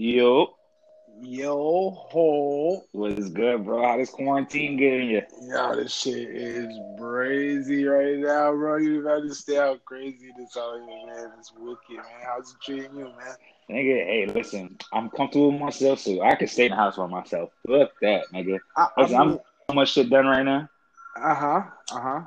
Yo, Yo ho. what's good, bro? How this quarantine getting you? Yo, this shit is crazy right now, bro. You don't understand how crazy this out here, man. It's wicked, man. How's it treating you, man? Nigga, hey, listen, I'm comfortable with myself, so I can stay in the house by myself. Fuck that, nigga. I, Listen, I'm so much shit done right now. uh huh. Uh huh.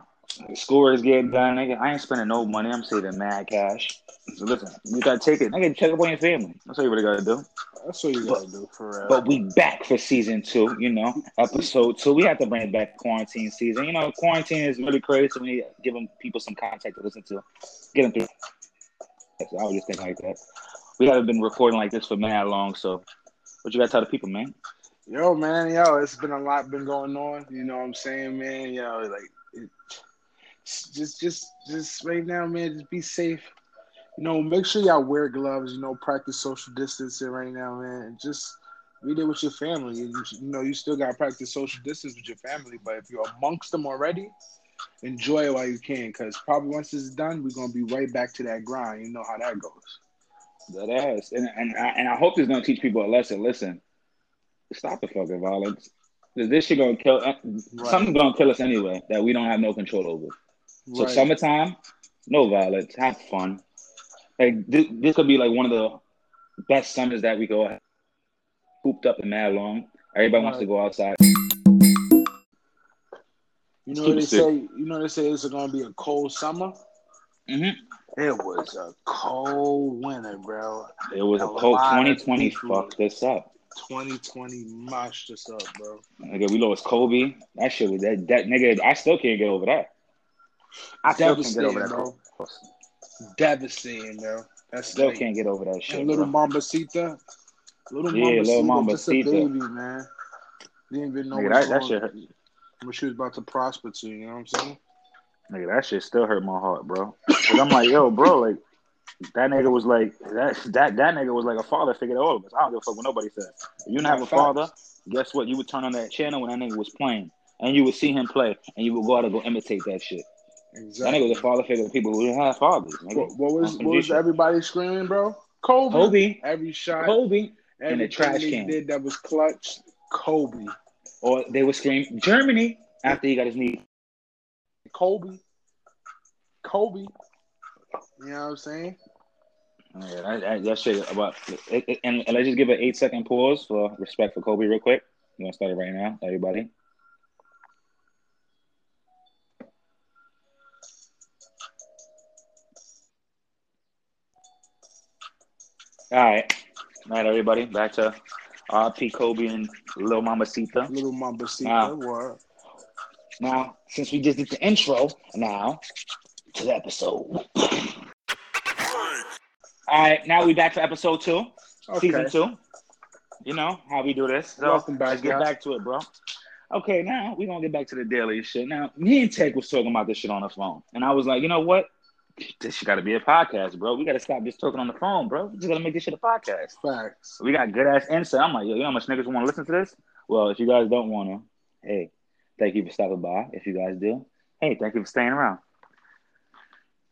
The school is getting done, nigga. I ain't spending no money. I'm saving mad cash. So listen, you gotta take it. I gotta check up on your family. That's what you really gotta do. That's what you gotta do for real. But we back for season two, you know, episode two. We have to bring it back quarantine season. You know, quarantine is really crazy. So we giving people some content to listen to, get them through. So I was just thinking like that. We haven't been recording like this for mad long, so what you gotta tell the people, man? Yo, man, yo, it's been a lot been going on. You know what I'm saying, man? Yo, like, just, just, just right now, man, just be safe. You know, make sure y'all wear gloves. You know, practice social distancing right now, man. And just be there with your family. You, you know, you still gotta practice social distance with your family, but if you're amongst them already, enjoy it while you can, because probably once it's done, we're gonna be right back to that grind. You know how that goes. That ass, and and I, and I hope this gonna teach people a lesson. Listen, stop the fucking violence. This shit gonna kill. Uh, something's gonna kill us anyway that we don't have no control over. So Right. summertime, no violence, have fun. Like this, this could be like one of the best summers that we go have. Cooped up and mad long. Everybody wants to go outside. You know what they sick. say. You know what they say it's gonna be a cold summer. hmm It was a cold winter, bro. It was a A cold 2020 fucked us up. 2020 mashed us up, bro. Nigga, we lost Kobe. That shit was that that nigga. I still can't get over that. I still can't get over that. Devastating, bro. Devastating, bro. That's Still can't get over that shit. And little bro. Mambacita, little Yeah, Mambacita, little just a Mambacita. baby, man. Didn't even know Nigga, that, that shit hurt. what she was about to prosper to. You know what I'm saying? Nigga, that shit still hurt my heart, bro. Cause I'm like, yo, bro, like that nigga was like that that that nigga was like a father figure to all of us. I don't give a fuck what nobody said. If you didn't have a father, guess what? You would turn on that channel when that nigga was playing, and you would see him play, and you would go out and go imitate that shit. That Exactly. nigga was a father figure to people who didn't have fathers. Nigga. What, what was what was everybody screaming, bro? Kobe. Kobe, Every shot, Kobe, everything in the trash can. did that was clutch. Kobe. or they would scream Germany after he got his knee. Kobe. Kobe. You know what I'm saying? Yeah, that, that, that shit about. It, it- and, and let's just give an eight second pause for respect for Kobe, real quick. You want to start it right now, everybody? All right, all right, everybody, back to RP Kobe and Lil Mamacita. Little Mambacita. Wow. What? Now, since we just did the intro, now to the episode. All right, now we back to episode two, season two. You know how we do this. So Welcome back, let's get guys. back to it, bro. Okay, now we're gonna get back to the daily shit. Now, me and Tech was talking about this shit on the phone, and I was like, you know what? This shit gotta be a podcast, bro. We gotta stop just talking on the phone, bro. We just gotta make this shit a podcast. Facts. We got good ass insight. I'm like, yo, you know how much niggas want to listen to this? Well, if you guys don't want to, hey, thank you for stopping by. If you guys do, hey, thank you for staying around.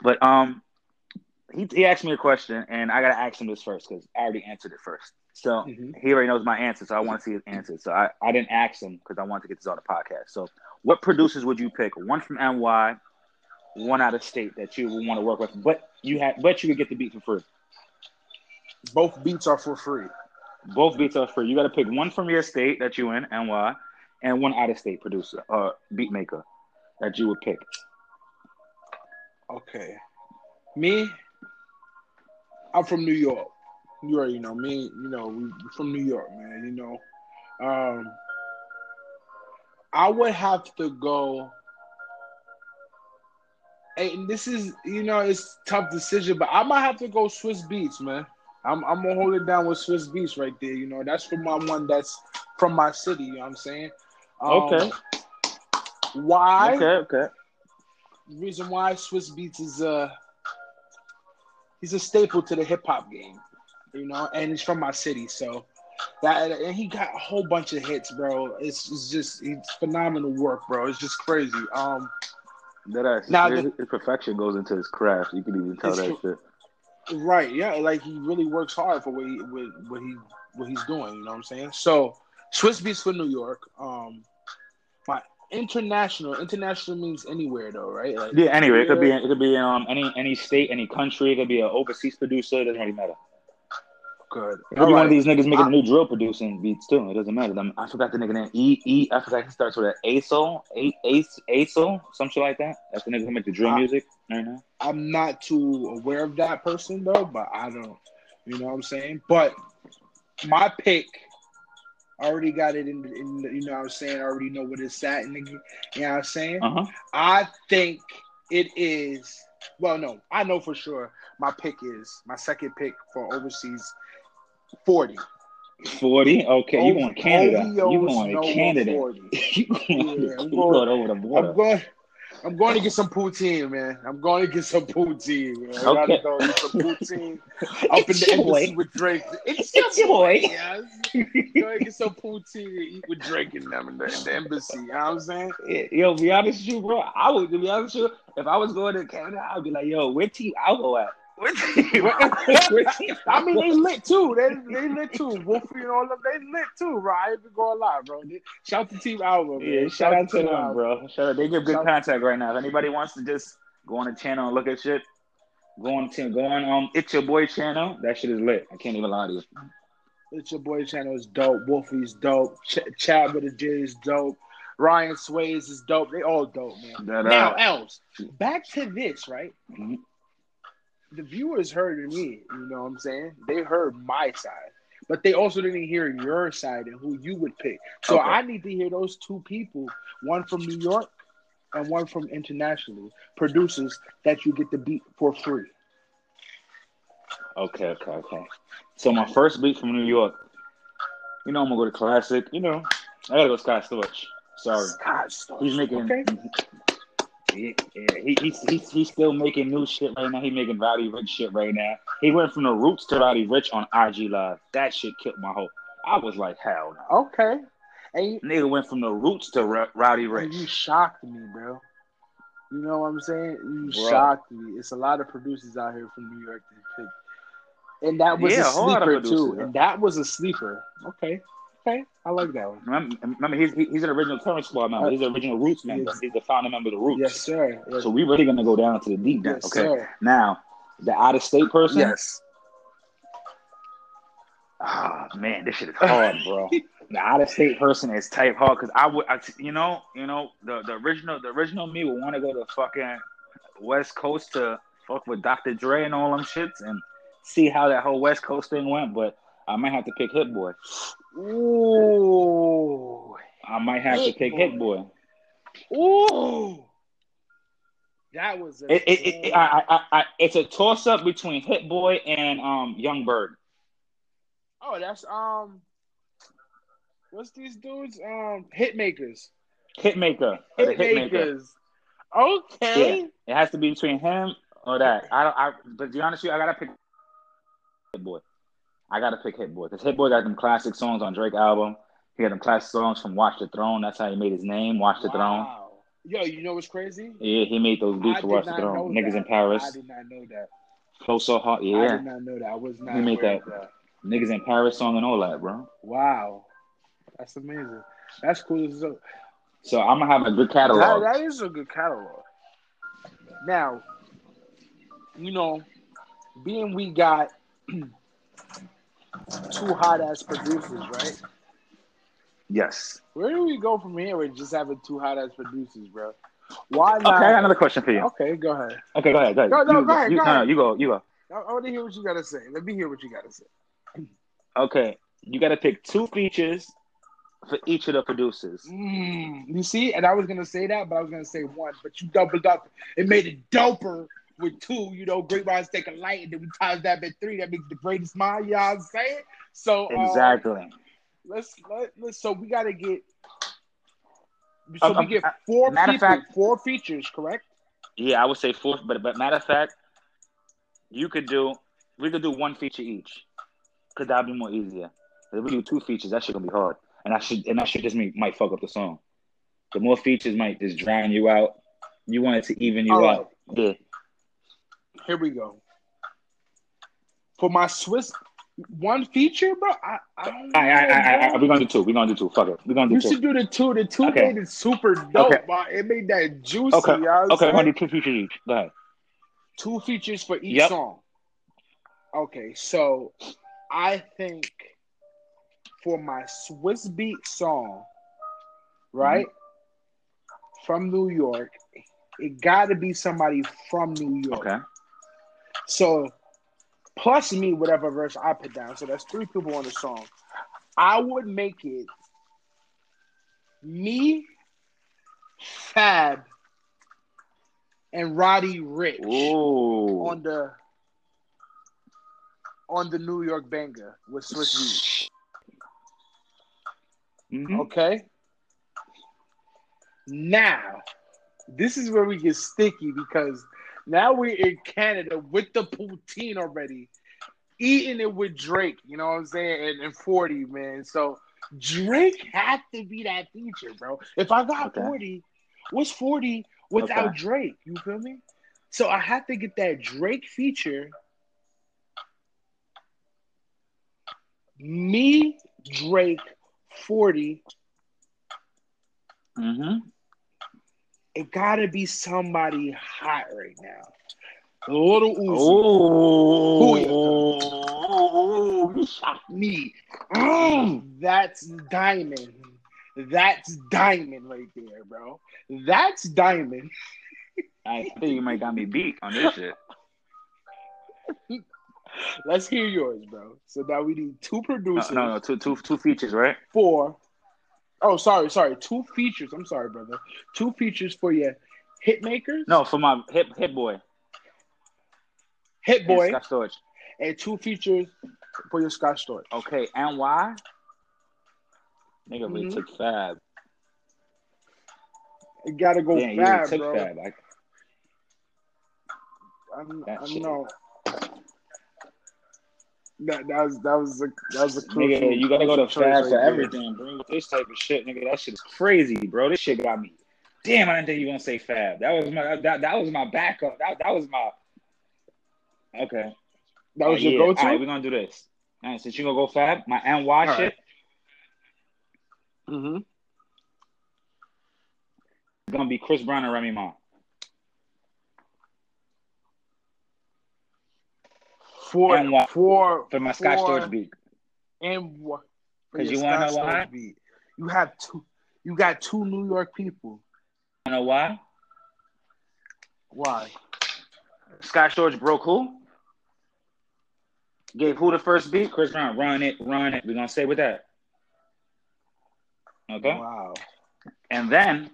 But um, he he asked me a question, and I gotta ask him this first because I already answered it first. So Mhm. he already knows my answer, so I want to see his answer. So I, I didn't ask him because I wanted to get this on the podcast. So what producers would you pick? One from NY, one out of state that you would want to work with, but you had but you could get the beat for free. Both beats are for free. Both beats are free. You got to pick one from your state that you in, NY, and one out of state producer or beat maker that you would pick. Okay. Me, I'm from New York. You already know me. You know we from New York, man. You know, um, I would have to go. And this is, you know, it's a tough decision, but I might have to go Swizz Beatz, man. I'm, I'm gonna hold it down with Swizz Beatz right there. You know, that's for my one that's from my city. You know what I'm saying? Um, Okay. Why? Okay, okay. The reason why Swizz Beatz is uh he's a staple to the hip hop game, you know, and he's from my city, so that and he got a whole bunch of hits, bro. It's, it's just it's phenomenal work, bro. It's just crazy. Um, That ass, Now his, the- his perfection goes into his craft. You can even tell that shit. Right. Yeah. Like he really works hard for what he what, what he what he's doing. You know what I'm saying? So Swizz Beatz for New York. Um, my international international means anywhere though, right? Like Yeah, anyway, it could be it could be um any any state, any country. It could be an overseas producer. It doesn't really matter. Good. Could All one right. of these niggas making I- new drill producing beats too. It doesn't matter. Them- I forgot the nigga name. E E. I forgot he starts with an ASO, A Ace ASO, some shit like that. That's the nigga who make the drill I- music right now. I'm not too aware of that person though, but I don't. You know what I'm saying? But my pick. I already got it in, in you know what I'm saying? I already know what it's at in the, you know what I'm saying? Uh huh. I think it is. Well, no, I know for sure. My pick is my second pick for overseas. Forty. Forty. Okay, you going Canada? You going to Canada? you going, Yeah, I'm going going- over the I'm going. I'm going to get some poutine, man. I'm going to get some poutine. Man. I Okay. gotta go get some poutine up in the embassy with Drake. It's, It's your boy. Yes. Go and get some poutine and eat with Drake and them in the, in the embassy. You know what I'm saying? Yo, be honest with you, bro. I would to be honest with you. If I was going to Canada, I'd be like, yo, where team I go at? Where team? where team I mean, they lit too. They they lit too. Wolfie and all of them, they lit too, bro. I ain't been going live, bro. Shout out to Team Alva, man. Yeah, shout out to Team them, Alva. bro. Shout out. They give good Shout- contact right now. If anybody wants to just go on the channel and look at shit, go on to go on um it's your boy channel. That shit is lit. I can't even lie to you. It's your boy channel is dope. Wolfie's dope. Ch- Chad with the J is dope. Ryan Sways is dope. They all dope, man. That, uh, Now, else back to this, right? Mhm. The viewers heard me. You know what I'm saying? They heard my side, but they also didn't hear your side and who you would pick. So Okay. I need to hear those two people, one from New York and one from internationally, producers that you get the beat for free. Okay, okay, okay. So my first beat from New York. You know I'm gonna go to classic. You know I gotta go Scott Storch. Sorry, Scott Storch. he's making. Okay. Yeah, yeah, he, he's, he's he's still making new shit right now. He making Roddy Ricch shit right now. He went from the roots to Roddy Ricch on IG Live. That shit killed my whole. I was like, hell no. Okay. And you, Nigga went from the roots to R- Roddy Ricch. you shocked me, bro. You know what I'm saying? You Bro. shocked me. It's a lot of producers out here from New York that pick. And that was Yeah, a a whole lot of sleeper producers. too. And that was a sleeper. Okay. Okay. I like that one. Remember, remember he's he- he's an original Current Squad member. He's an original Roots member. He's the founder member of the Roots. Yes, sir. Yes, So we really gonna go down to the deep now. yes okay. sir. Now, the out of state person. Yes. Ah man, this shit is hard, bro. the out of state person is type hard because I would, I, you know, you know, the the original the original me would want to go to fucking West Coast to fuck with Dr. Dre and all them shits and see how that whole West Coast thing went. But I might have to pick Hit Boy. Ooh. I might have to Hit pick Boy. Hit Boy. Ooh. That was a It, it, it, I, I, I, it's a toss up between Hit Boy and um Yung Berg. Oh, that's um what's these dudes? Um Hitmakers. Hitmaker. the Hitmaker. Hitmakers. Okay. It has to be between him or that. I don't. I, but to be honest with you, I gotta pick Hit Boy. I gotta pick Hit Boy because Hit Boy got them classic songs on Drake album. He got them classic songs from Watch the Throne. That's how he made his name, Watch the Throne. Wow. Yo, you know what's crazy? Yeah, he made those beats I for Watch the Throne. Niggas that. in Paris, I did not know that. Flow So Hot. Yeah. I did not know that. I was not He made that. that. Niggas in Paris song and all that, bro. Wow. That's amazing. That's cool. as hell. So I'm gonna have a good That, catalog. that is a good catalog. Now, you know, being we got two hot ass producers, right? yes. Where do we go from here with just having two hot ass producers, bro? Why not? Okay, I got another question for you. Okay, go ahead. Okay, go ahead. Go ahead. No, no, you, go ahead, You, go no, no, you go. You go. I, I want to hear what you got to say. Let me hear what you got to say. Okay, you got to pick two features for each of the producers. Mm, you see, and I was gonna say that, but I was gonna say one, but you doubled up. It made it doper with two. You know, great minds take a light, and then we times that by three. That makes the greatest mind. You know what I'm saying? So uh, Exactly. let's let, let's. So we gotta get. So Um, we um, get uh, four matter of people, fact- four features, correct? Yeah, I would say four. But but matter of fact, you could do we could do one feature each, cause that'd be more easier. If we do two features, that shit gonna be hard, and that should and that should just me might fuck up the song. The more features might just drown you out. You want it to even you All right. out. Yeah. Here we go. For my Swizz one feature, bro. I, I don't All right, all right, all right, all right. know, We're gonna do two. We're gonna do two. Fuck it. We're gonna You do two. should do the two. The two Okay. made it super dope. Okay. bro. It made that juicy. Okay. you know I'm Okay, we're gonna do two features each. Go ahead. Two features for each Yep. song. Okay, so I think for my Swizz beat song, right? Mm-hmm. From New York, it got to be somebody from New York. Okay. So plus me, whatever verse I put down. So that's three people on the song. I would make it me, Fab, and Roddy Ricch Ooh. on the on the New York banger with Swizz Mhm. Okay. Now, this is where we get sticky because now we're in Canada with the poutine already, eating it with Drake. You know what I'm saying? And, and 40, man. So Drake had to be that feature, bro. If I got Okay. 40, what's 40 without Okay. Drake? You feel me? So I have to get that Drake feature. Me, Drake, 40. Mhm. It gotta be somebody hot right now. A little Uzi. Ooh. Ooh. You shot Me. Mm, that's diamond. That's diamond right there, bro. That's diamond. I think you might got me beat on this shit. Let's hear yours, bro. So now we need two No, producers. no, no, two, two, two features, right? Four. Oh, sorry, sorry. Two features. I'm sorry, brother. Two features for your hit makers. No, for my hip hip boy. Hit and boy. Scott Storch. And two features for your Scott Storch. Okay, and why? Nigga really Mhm. took Fab. You gotta go Yeah, you really took bro. Fab. I, That I know. That, that was that was a that was a nigga, you gotta go to crucial Fab for everything, bro. With this type of shit, nigga, that shit is crazy, bro. This shit got me. Damn, I didn't think you were gonna say Fab. That was my that, that was my backup. That that was my. Okay. That was Uh, your yeah. go-to. All right, we're gonna do this. All right, since you gonna go Fab, my NY All shit. right. mm-hmm. gonna be Chris Brown and Remy Ma. For And what? for For my Scott Storch beat. and what? for 'Cause your you wanna know why? Beat. You have two. You got two New York people. You know why? Why? Scott Storch broke who? Gave who the first beat? Chris Brown. Run it, run it. We're gonna stay with that. Okay. Wow. And then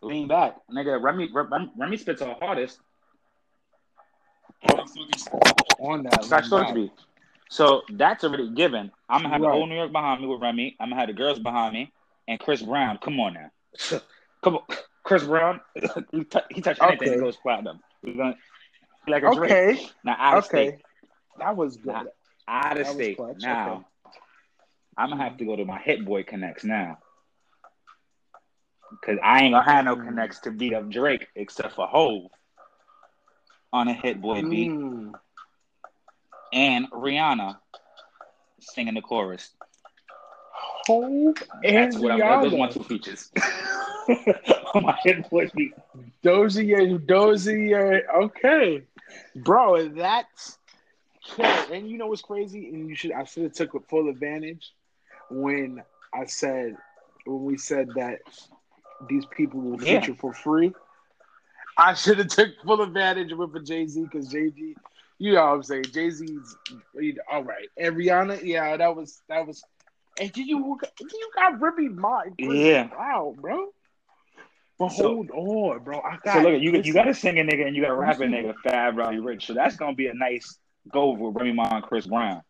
lean back. Nigga, Remy Remy, Remy spits the hardest. On that. Storch beat. So that's already given. I'm gonna have the Right. whole New York behind me with Remy. I'm gonna have the girls behind me and Chris Brown. Come on now. Come on. Chris Brown, he, t- he touched anything, Okay. he goes platinum. We're gonna like a Drake. Okay. Now out of Okay. state. That was good. Nah. Out of That state. Now I'm gonna have to go to my hit boy connects now. Cause I ain't gonna have no Mm. connects to beat up Drake except for Hove on a hit boy beat Mm. and Rihanna singing the chorus. Hope That's what I'm those Rihanna. two features. on my hit boy beat. Dozier, Dozier. Okay, bro, that's. And you know what's crazy? And you should I should have took full advantage when I said when we said that these people will Yeah. feature for free. I should have took full advantage of it for Jay Z because Jay Z, you know what I'm saying. Jay Z's all right, and Rihanna, yeah, that was that was. And did you you got Remy Ma? Yeah. wow, bro. But So- hold on, bro. I got So look, you listen. you got a nigga and you got a Listen. nigga, Fab Roddy Ricch. So that's gonna be a nice go for Remy Ma and Chris Brown.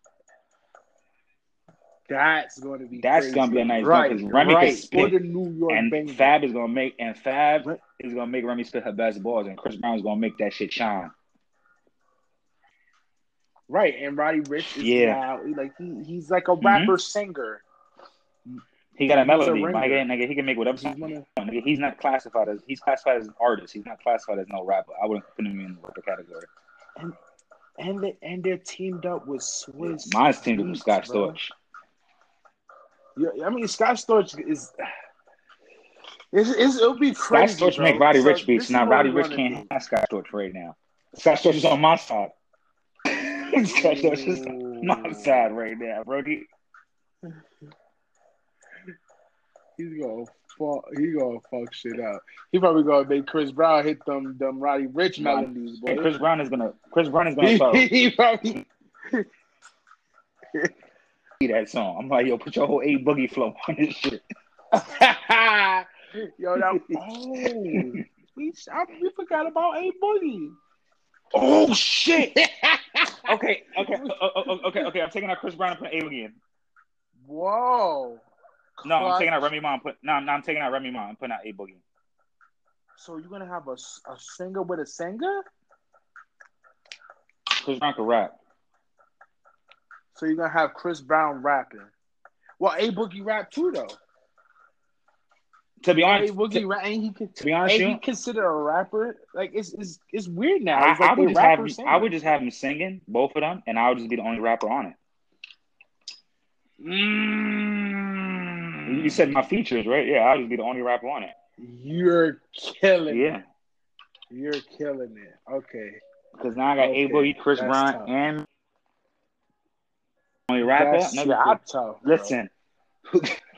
That's going to be That's crazy. gonna be a nice right, one, 'cause Remy can right. spit. For the New York and Bengals. Fab is gonna make and Fab Right. is gonna make Remy spit her best balls, and Chris Brown is gonna make that shit shine. right, and Roddy Ricch is Yeah. now like he, he's like a mm-hmm. rapper singer. He got a He's a melody, my nigga, nigga. He can make whatever. He's one of- Nigga, he's not classified as he's classified as an artist. He's not classified as no rapper. I wouldn't put him in the rapper category. and and they, and they're teamed up with Swizz. Mine's teamed up with Beats, Scott bro. Storch. Yeah, I mean Scott Storch is. It's, it's, it'll be crazy. Scott. Storch bro. make Roddy So Rich beats. Now Roddy Ricch can't do. have Scott Storch right now. Scott Storch is on my side. Scott Storch is on my side right now, Brody. He's gonna fuck. He gonna fuck shit up. He probably gonna make Chris Brown hit them them Roddy Ricch melodies, boy. And Chris Brown is gonna Chris Brown is gonna he, he probably. that song. I'm like, yo, put your whole A boogie flow on this shit. Yo, that oh, we, I, we forgot about A Boogie. Oh shit. okay, okay, uh, okay, okay. I'm taking out Chris Brown and putting A boogie in. Whoa. No, I'm taking out Remy Ma. and Put no, no, I'm taking out Remy Ma. I'm putting out A boogie. So you're gonna have a, a singer with a singer? Chris Brown can rap. So you're gonna have Chris Brown rapping. Well, A Boogie rap too, though. To be honest, A Boogie to, rap, he? to be honest, Ain't he considered a rapper? Like it's it's it's weird now. I, It's like I would just have I would just have him singing both of them, and I would just be the only rapper on it. Mm. You said my features, right? Yeah, I'll just be the only rapper on it. You're killing Yeah, it. You're killing it. Okay. because now I got Okay, A Boogie, Chris that's Brown, tough. and only rapper. That's super I, tough. listen,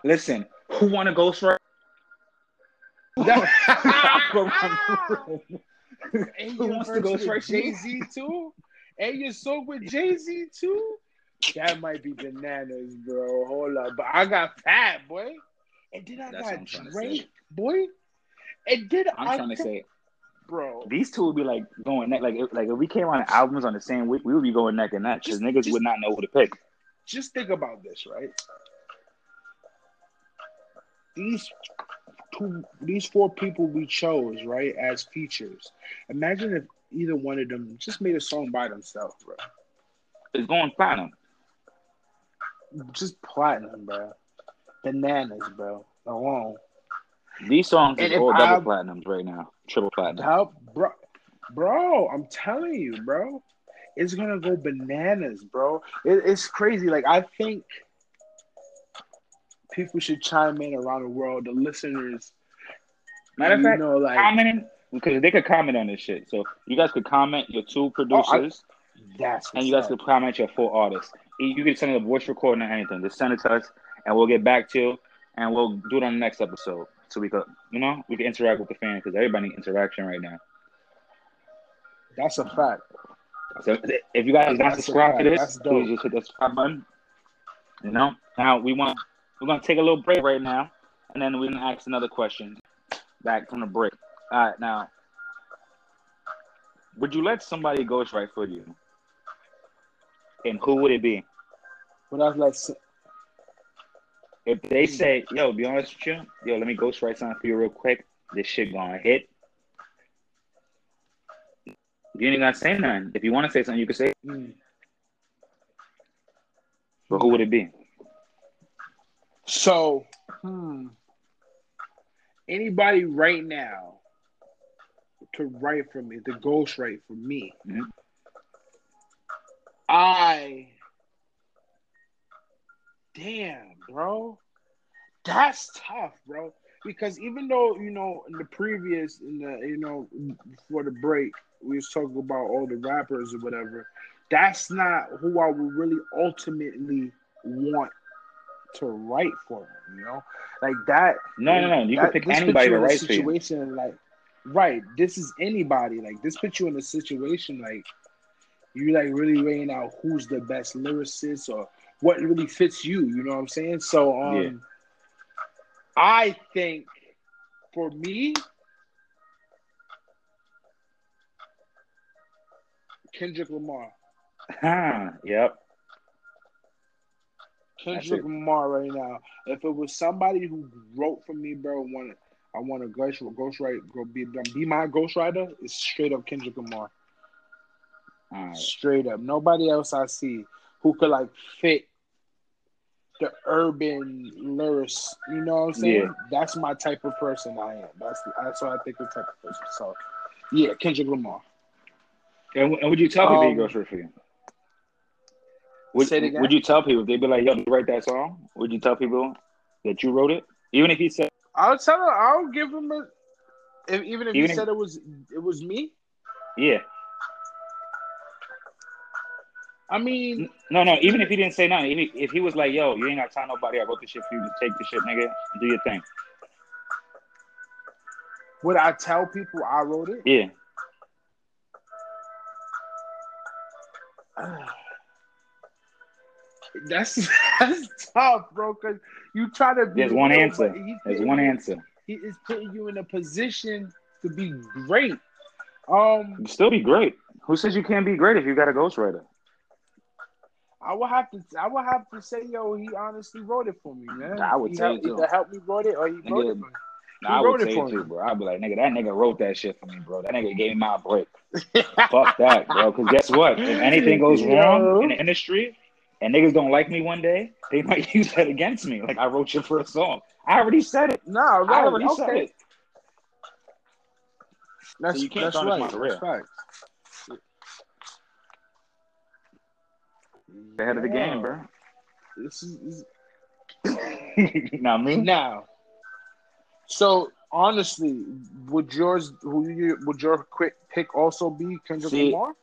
listen. Who want to go? And Who wants to go verse with straight to me? Jay Z too? And your song with Jay Z too? That might be bananas, bro. Hold up, but I got Fat boy, and then I That's got to Drake, boy, and then I'm I trying to got- say bro. these two would be like going neck. Like if, like if we came on albums on the same week, we would be going neck and neck because niggas just- would not know who to pick. Just think about this, right? These two, these four people we chose, right, as features. Imagine if either one of them just made a song by themselves, bro. It's going platinum. Just platinum, bro. Bananas, bro. Alone. These songs And is if all I- double platinums right now, triple platinum. Help, bro. Bro, I'm telling you, bro. It's gonna go bananas, bro. It, it's crazy. Like I think people should chime in around the world. The listeners, Matter of fact, know, like commenting because they could comment on this shit. So you guys could comment your two oh, producers, that's and you guys what's could comment your full artists. You you can send a voice recording or anything. Just send it to us, and we'll get back to you, and we'll do it on the next episode. So we could, you know, we can interact with the fans because everybody needs interaction right now. That's a fact. So if you guys not subscribed to this, please just hit the subscribe button. You know. Now we want we're gonna take a little break right now, and then we're gonna ask another question back from the break. All right, now, would you let somebody ghostwrite for you, and who would it be? But that's like If they say, "Yo, be honest with you, yo, let me ghostwrite something for you real quick," this shit gonna hit. You ain't gotta say nothing. If you want to say something, you can say. it. mm. But who would it be? so. Hmm. Anybody right now to write for me, to ghostwrite for me. Mhm. I damn, bro. That's tough, bro. Because even though, you know, in the previous in the you know, before the break, we was talking about all the rappers or whatever, that's not who I would really ultimately want to write for you know? Like that No, no, no. You that- can pick anybody to write for you. situation like right this is anybody like this puts you in a situation like you like really weighing out who's the best lyricist or what really fits you you know what i'm saying so um Yeah. i think for me kendrick lamar Huh. Yep. Kendrick. Lamar right now. If it was somebody who wrote for me, bro, want I want a ghost ghostwrite, go be be my ghostwriter. It's straight up Kendrick Lamar, right. straight up. Nobody else I see who could like fit the urban lyrics. You know what I'm saying? Yeah. That's my type of person I am. That's that's what I think the type of person. So, yeah, Kendrick Lamar. And, and would you tell people Um, he ghostwrote for you? Would, Say it again? would you tell people if they'd be like, "Yo, you write that song"? Would you tell people that you wrote it, even if he said, I'll tell her. I'll give him a. If, even if Even he if- said it was it was me. "Yeah"? I mean, No, no. Even if he didn't say nothing, if he, if he was like, "Yo, you ain't got tell nobody. I wrote this shit for you. Just take the shit, nigga. Do your thing." would I tell people I wrote it? Yeah. That's that's tough, bro. Cause you try to be There's one answer. There's one answer. He is putting you in a position to be great. Um, You still be great. Who says you can't be great if you got a ghostwriter? I would have to. I would have to say, yo, he honestly wrote it for me, man. I would he helped, it too. Either helped me wrote it or he wrote it for me. Nah, I would say for it too, me. bro. I'd be like, nigga, that nigga wrote that shit for me, bro. That nigga gave me my break. Fuck that, bro. Because guess what? If anything goes wrong in the industry and niggas don't like me one day, they might use that against me. Like, I wrote your first song. I already said it. Nah, I right. already said it. That's, So you can't that's right. my career. That's facts. Ahead of the Yeah. game, bro. This is, Not me. Now, so honestly, would yours who you would your quick pick also be Kendrick See, Lamar?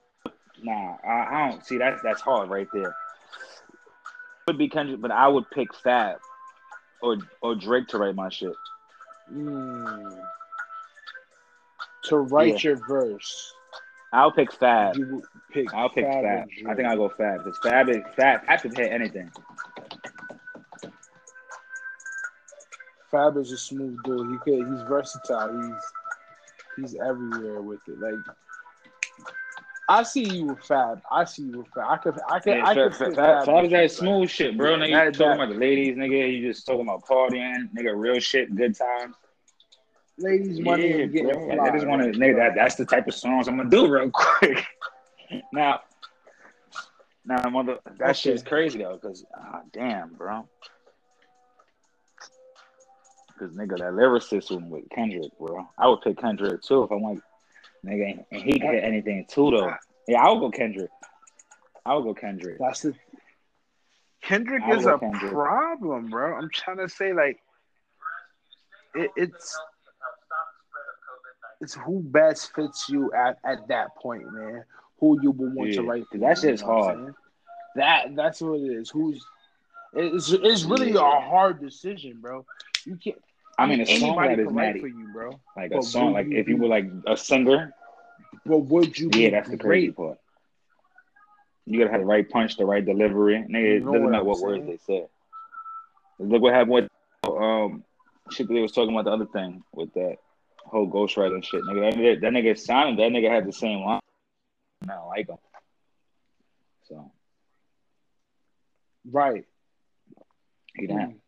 Nah, I, I don't see that's that's hard right there. Would be Kendrick, but I would pick Fab or or Drake to write my shit. Mm. To write your verse, I'll pick Fab. you pick. I'll pick Fab Fab. I think I'll go Fab because Fab is Fab. Fab can hit anything. Fab is a smooth dude. He could. He's versatile. He's he's everywhere with it. Like I see you with Fab. I see you with Fab. I could. I could. Yeah, I could. Fab, Fab, Fab is that smooth shit, bro. Nigga, you talking about the ladies, nigga. You just talking about partying, nigga. Real shit, good times. ladies, money, yeah, and getting fly. I just want to, nigga. That that's the type of songs I'm gonna do real quick. now, now, mother, that Okay. shit's crazy though, cause ah, damn, bro. Cause nigga, that lyricism with Kendrick, bro. I would pick Kendrick too if I want, nigga, and he can hit anything too though. Yeah, I would go Kendrick. I would go Kendrick. That's the Kendrick is a Kendrick. problem, bro. I'm trying to say like it, it's it's who best fits you at, at that point, man. Who you would want to Yeah, write 'cause for that shit's you know what I'm hard. saying? That that's what it is. Who's it's it's really Yeah. a hard decision, bro. You can't. I mean, a anybody songwriter is can for you, bro. Like a song, like you if you were like a singer, But would you? yeah, that's the crazy great? part. You gotta have the right punch, the right delivery. Nigga, it doesn't matter what words they say. Look what happened with um shit that they was talking about the other thing with that whole ghostwriter and shit. Nigga, that nigga, that nigga signed, that nigga had the same line. I don't like him. So Right. he didn't.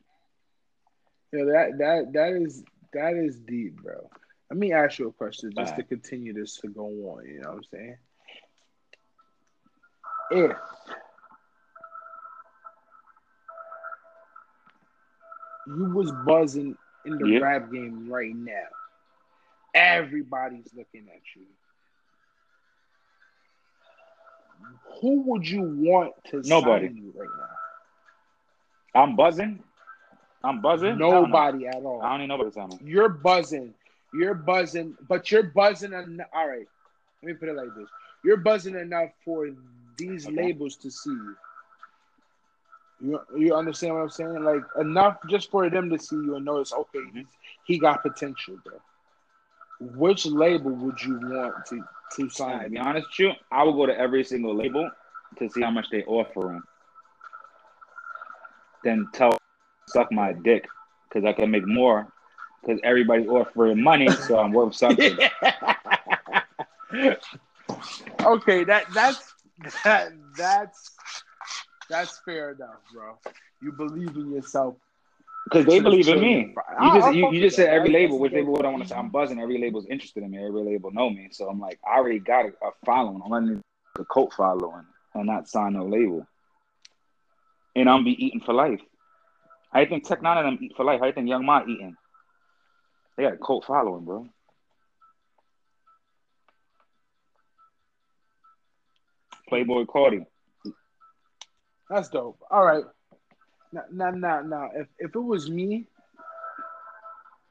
Hmm. Yeah, that that that is that is deep, bro. Let me ask you a question just to continue this to go on. You know what I'm saying? If you was buzzing in the Yeah. rap game right now, everybody's looking at you. Who would you want to Nobody. sign you right now? I'm buzzing. I'm buzzing. I don't know. Nobody at all. I don't even know what's on. You're buzzing. You're buzzing, but you're buzzing. En- all right, let me put it like this: You're buzzing enough for these Okay. labels to see you. You you understand what I'm saying? Like enough just for them to see you and notice. okay. Mm-hmm. He got potential, bro. Which label would you want to to To sign? be honest with you, I would go to every single label to see how much they offering. Then tell suck my dick because I can make more because everybody's offering money, so I'm worth something. okay, that that's that that's that's fair enough, bro. You believe in yourself. Because they believe in me. You just you, you just said every label. Which label would I want to say? I'm buzzing. Every label's interested in me. Every label know me. So I'm like, I already got a, a following. I'm letting the cult following and not sign no label. And I'm be eating for life. How you think Tech N9ne of them eat for life? How you think Young M.A eating? They got a cult following, bro. Playboi Carti. That's dope. All right. Now, now, now, now, if if it was me,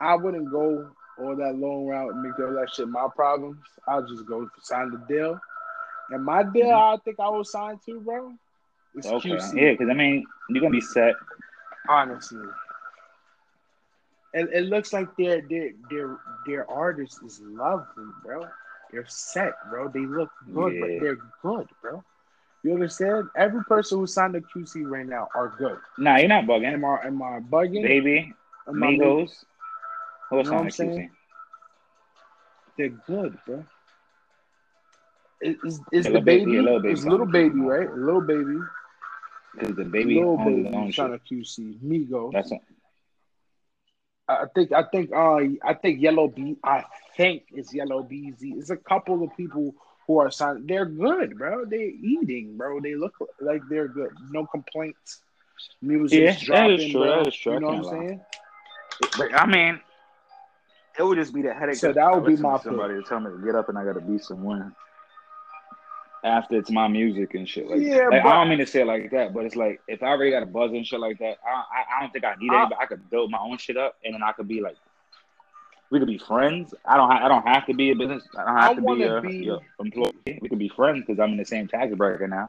I wouldn't go all that long route and make all that shit my problems. I'll just go sign the deal. And my deal, Mhm. I think I will sign to, bro. It's Okay, QC. yeah, because I mean, you're gonna be set. Honestly. It, it looks like their their their their artist is lovely, bro. They're set, bro. They look good, Yeah. but they're good, bro. You understand? Every person who signed to QC right now are good. Nah, you're not bugging. Am I am I bugging? Baby, Am I Migos. Who else You know the I'm QC? saying? They're good, bro. Is is, the Baby- baby? Baby Is little baby right? Little baby. Because the baby Little owns his baby own signed shit. to QC. Migos. That's a, I think I think uh I think Yellow Bee I think it's Yellow BZ. It's a couple of people who are signed. They're good, bro. They're eating, bro. They look like they're good. No complaints. Music's Yeah, that is dropping, true, bro. that is true. You know what I'm saying? but I mean, it would just be the headache. So that would be my to somebody to tell me to get up and I got to be somewhere. After it's my music and shit like Yeah, like but- I don't mean to say it like that, but it's like if I already got a buzz and shit like that, I I, I don't think I need I- anybody. I could build my own shit up and then I could be like, we could be friends. I don't ha- I don't have to be a business. I don't have I to be a be- your employee. We could be friends because I'm in the same tax bracket now.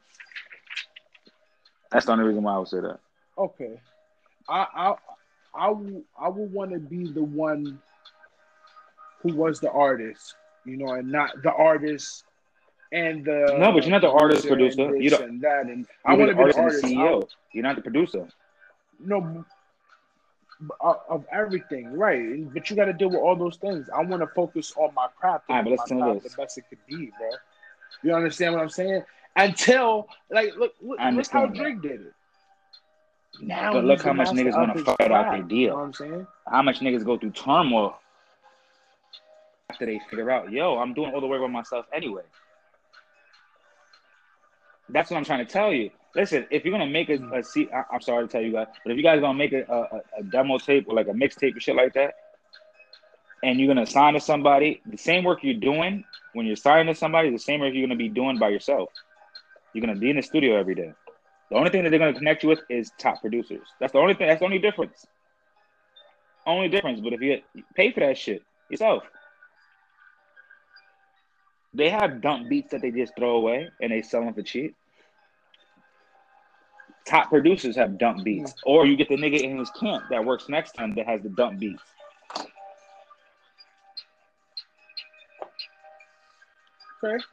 That's the only reason why I would say that. Okay. I I I will I will want to be the one who was the artist, you know, and not the artist and the No, but you're not the artist, producer. You're the- and that, and I want to be the artist artist. and the CEO. You're not the producer. no of of everything, right? But you got to deal with all those things. I want to focus on my craft. All right, but listen to this. the best it could be, bro. You understand what I'm saying? Until like look look, look how. Drake did it. Now But look how much niggas wanna his fight out their You deal. know what I'm saying? How much niggas go through turmoil after they figure out, yo, I'm doing all the work by myself anyway. That's what I'm trying to tell you. Listen, if you're gonna make a, mm. a C, I, I'm sorry to tell you guys, but if you guys gonna make a, a, a demo tape or like a mixtape or shit like that, and you're gonna sign to somebody, the same work you're doing when you're signing to somebody, the same work you're gonna be doing by yourself. You're gonna be in the studio every day. The only thing that they're gonna connect you with is top producers. That's the only thing. That's the only difference. Only difference. But if you pay for that shit yourself, they have dump beats that they just throw away and they sell them for cheap. Top producers have dump beats, or you get the nigga in his camp that works next to him that has the dump beats. Okay.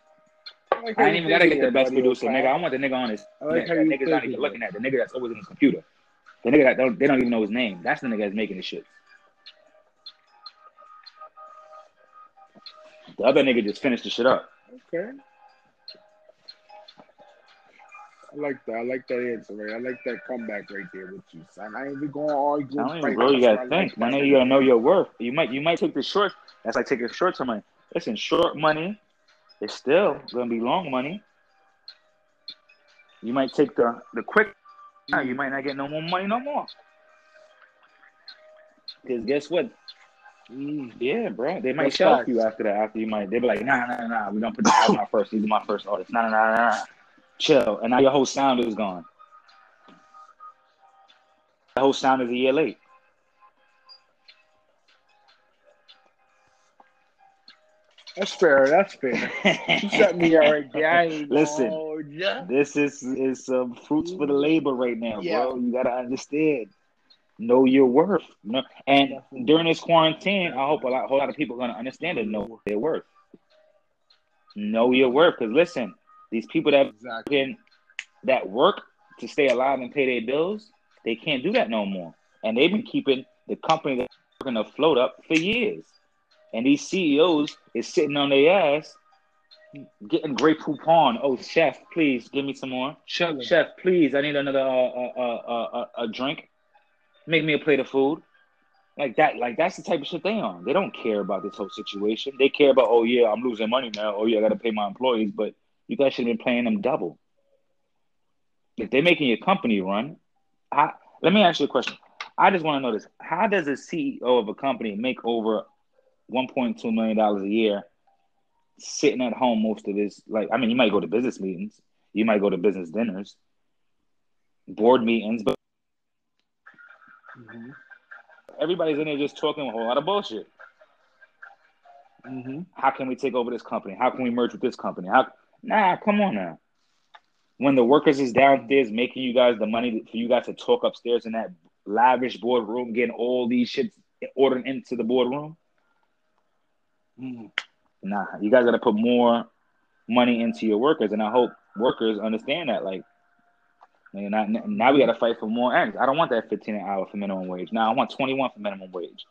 like I ain't even gotta get the best producer, nigga. I want the nigga on his. I like that nigga's not even looking at the nigga that's always in his computer. The nigga that don't, they don't even know his name. That's the nigga that's making the shit. The other nigga just finished the shit up. Okay. I like that. I like that answer, right? I like that comeback right there with you, son. I ain't even going to argue. I don't even, bro. You gotta think, that man. You gotta know your worth. You might, you might take the short. That's like taking short term money. Listen, short money is still gonna be long money. You might take the the quick. You might not get no more money no more. Because guess what? Mm. Yeah, bro. They might That's shelf facts. you after that. After you might, they be like, nah, nah, nah. We gonna put this as my first. These are my first artists. Nah, nah, nah, nah. Chill. And now your whole sound is gone. The whole sound is a year late. That's fair. That's fair. You shut me out right there. I ain't Listen. hold ya. This is is some fruits for the labor right now, Yeah. bro. You gotta understand. Know your worth. No, and Definitely. during this quarantine, I hope a lot, whole lot of people are gonna understand and know their worth. Know your worth, because listen, these people that Exactly. can that work to stay alive and pay their bills, they can't do that no more. And they've been keeping the company that's working float up for years. And these CEOs is sitting on their ass, getting great coupon. Oh, chef, please give me some more. Chilling. Chef, please, I need another uh, uh, uh, uh, uh, a drink. Make me a plate of food. Like that, like that's the type of shit they on. They don't care about this whole situation. They care about, oh yeah, I'm losing money now. Oh yeah, I gotta pay my employees. But you guys should have been paying them double. If they're making your company run, I, let me ask you a question. I just want to know this: How does a CEO of a company make over 1.2 million dollars a year, sitting at home most of his like? I mean, you might go to business meetings. You might go to business dinners, board meetings, but Mm-hmm. everybody's in there just talking a whole lot of bullshit. Mm-hmm. How can we take over this company? How can we merge with this company? How? Nah, come on now. When the workers is downstairs making you guys the money for you guys to talk upstairs in that lavish boardroom, getting all these shits ordered into the boardroom. Mm-hmm. Nah, you guys got to put more money into your workers, and I hope workers understand that. Like, man, now, now we got to fight for more ends. I don't want that 15 an hour for minimum wage. Now I want 21 for minimum wage.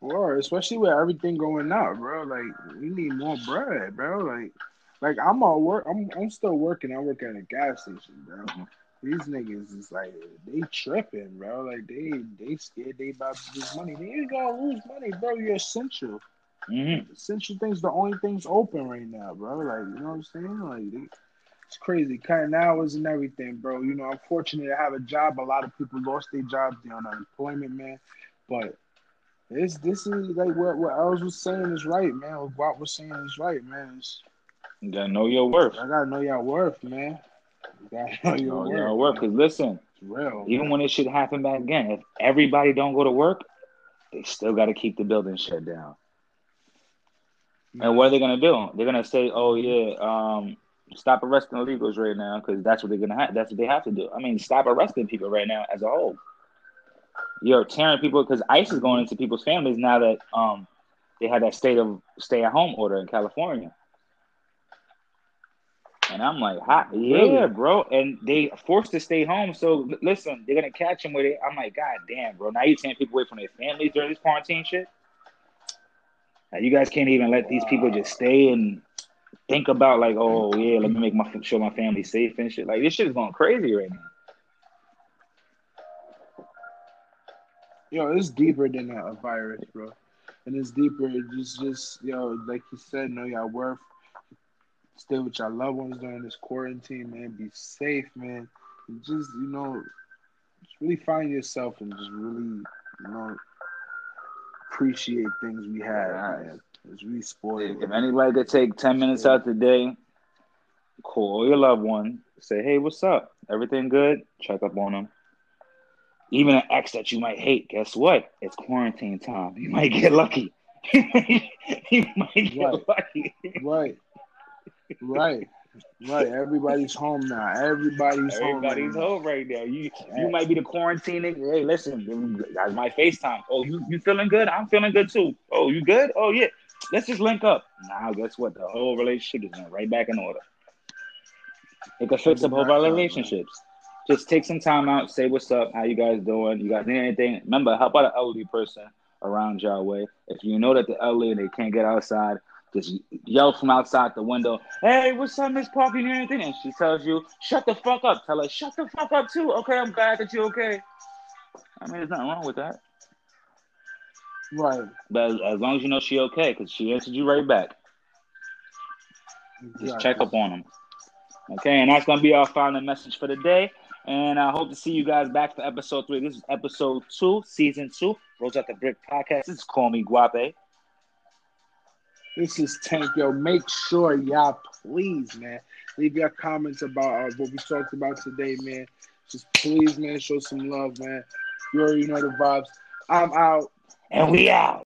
Or especially with everything going up, bro. Like we need more bread, bro. Like, like I'm all work. I'm I'm still working. I work at a gas station, bro. These niggas is like they tripping, bro. Like they they scared they about to lose money. They ain't gonna lose money, bro. You're essential. Mm-hmm. Essential things the only things open right now, bro. Like you know what I'm saying? Like they, it's crazy, cutting hours and everything, bro. You know I'm fortunate to have a job. A lot of people lost their jobs, they're on unemployment, man. But this this is like what what Els was saying is right, man. What Guap was saying is right, man. It's, You gotta know your worth. I gotta know y'all worth, man. You gotta know your Know worth. your worth. Cause listen, real. even when this shit happen back again, if everybody don't go to work, they still got to keep the building shut down. And what are they gonna do? They're gonna say, "Oh yeah, um, stop arresting illegals right now," because that's what they're gonna have. That's what they have to do. I mean, stop arresting people right now as a whole. You're tearing people because ICE is going into people's families now that um they had that state of stay at home order in California. And I'm like, Hot, yeah, bro. And they forced to stay home. So l- listen, they're gonna catch them with it. I'm like, God damn, bro. Now you're taking people away from their families during this quarantine shit. Now, you guys can't even let these people just stay and think about like, oh yeah, let me make my sure my family safe and shit. Like this shit is going crazy right now. Yo, it's deeper than a, virus, bro. And it's deeper. It's just, yo, like you said, know your worth. Stay with your loved ones during this quarantine, man. Be safe, man. And just you know, just really find yourself and just really, you know, appreciate things we man. It's really spoiled. If anybody could take ten minutes out today, call your loved one, say, hey, what's up? Everything good? Check up on them. Even an ex that you might hate, guess what? It's quarantine time. You might get lucky. you might get Right. lucky. Right. Right. Right. Everybody's home now. Everybody's, home. Everybody's home. home right now. You you might be the quarantine nigga. Hey, listen, that's my FaceTime. Oh, you, you feeling good? I'm feeling good too. Oh, you good? Oh yeah. Let's just link up. Now, guess what? The whole relationship is right back in order. It could fix up whole our relationships. Just take some time out, say what's up, how you guys doing? You guys need anything? Remember, help out an elderly person around your way. If you know that the elderly they can't get outside, just yell from outside the window, hey, what's up, Miss Parker? You need anything? And she tells you, shut the fuck up. Tell her, shut the fuck up too. Okay, I'm glad that you're okay. I mean, there's nothing wrong with that. Right. But as, as long as you know she okay, because she answered you right back. Just Exactly. check up on them. Okay, and that's gonna be our final message for the day. And I hope to see you guys back for episode three. This is episode two, season two. Rose at the Brick Podcast. This is Call Me Guap. This is Tank. Yo, make sure y'all please, man, leave your comments about uh, what we talked about today, man. Just please, man, show some love, man. You already know the vibes. I'm out. And we out.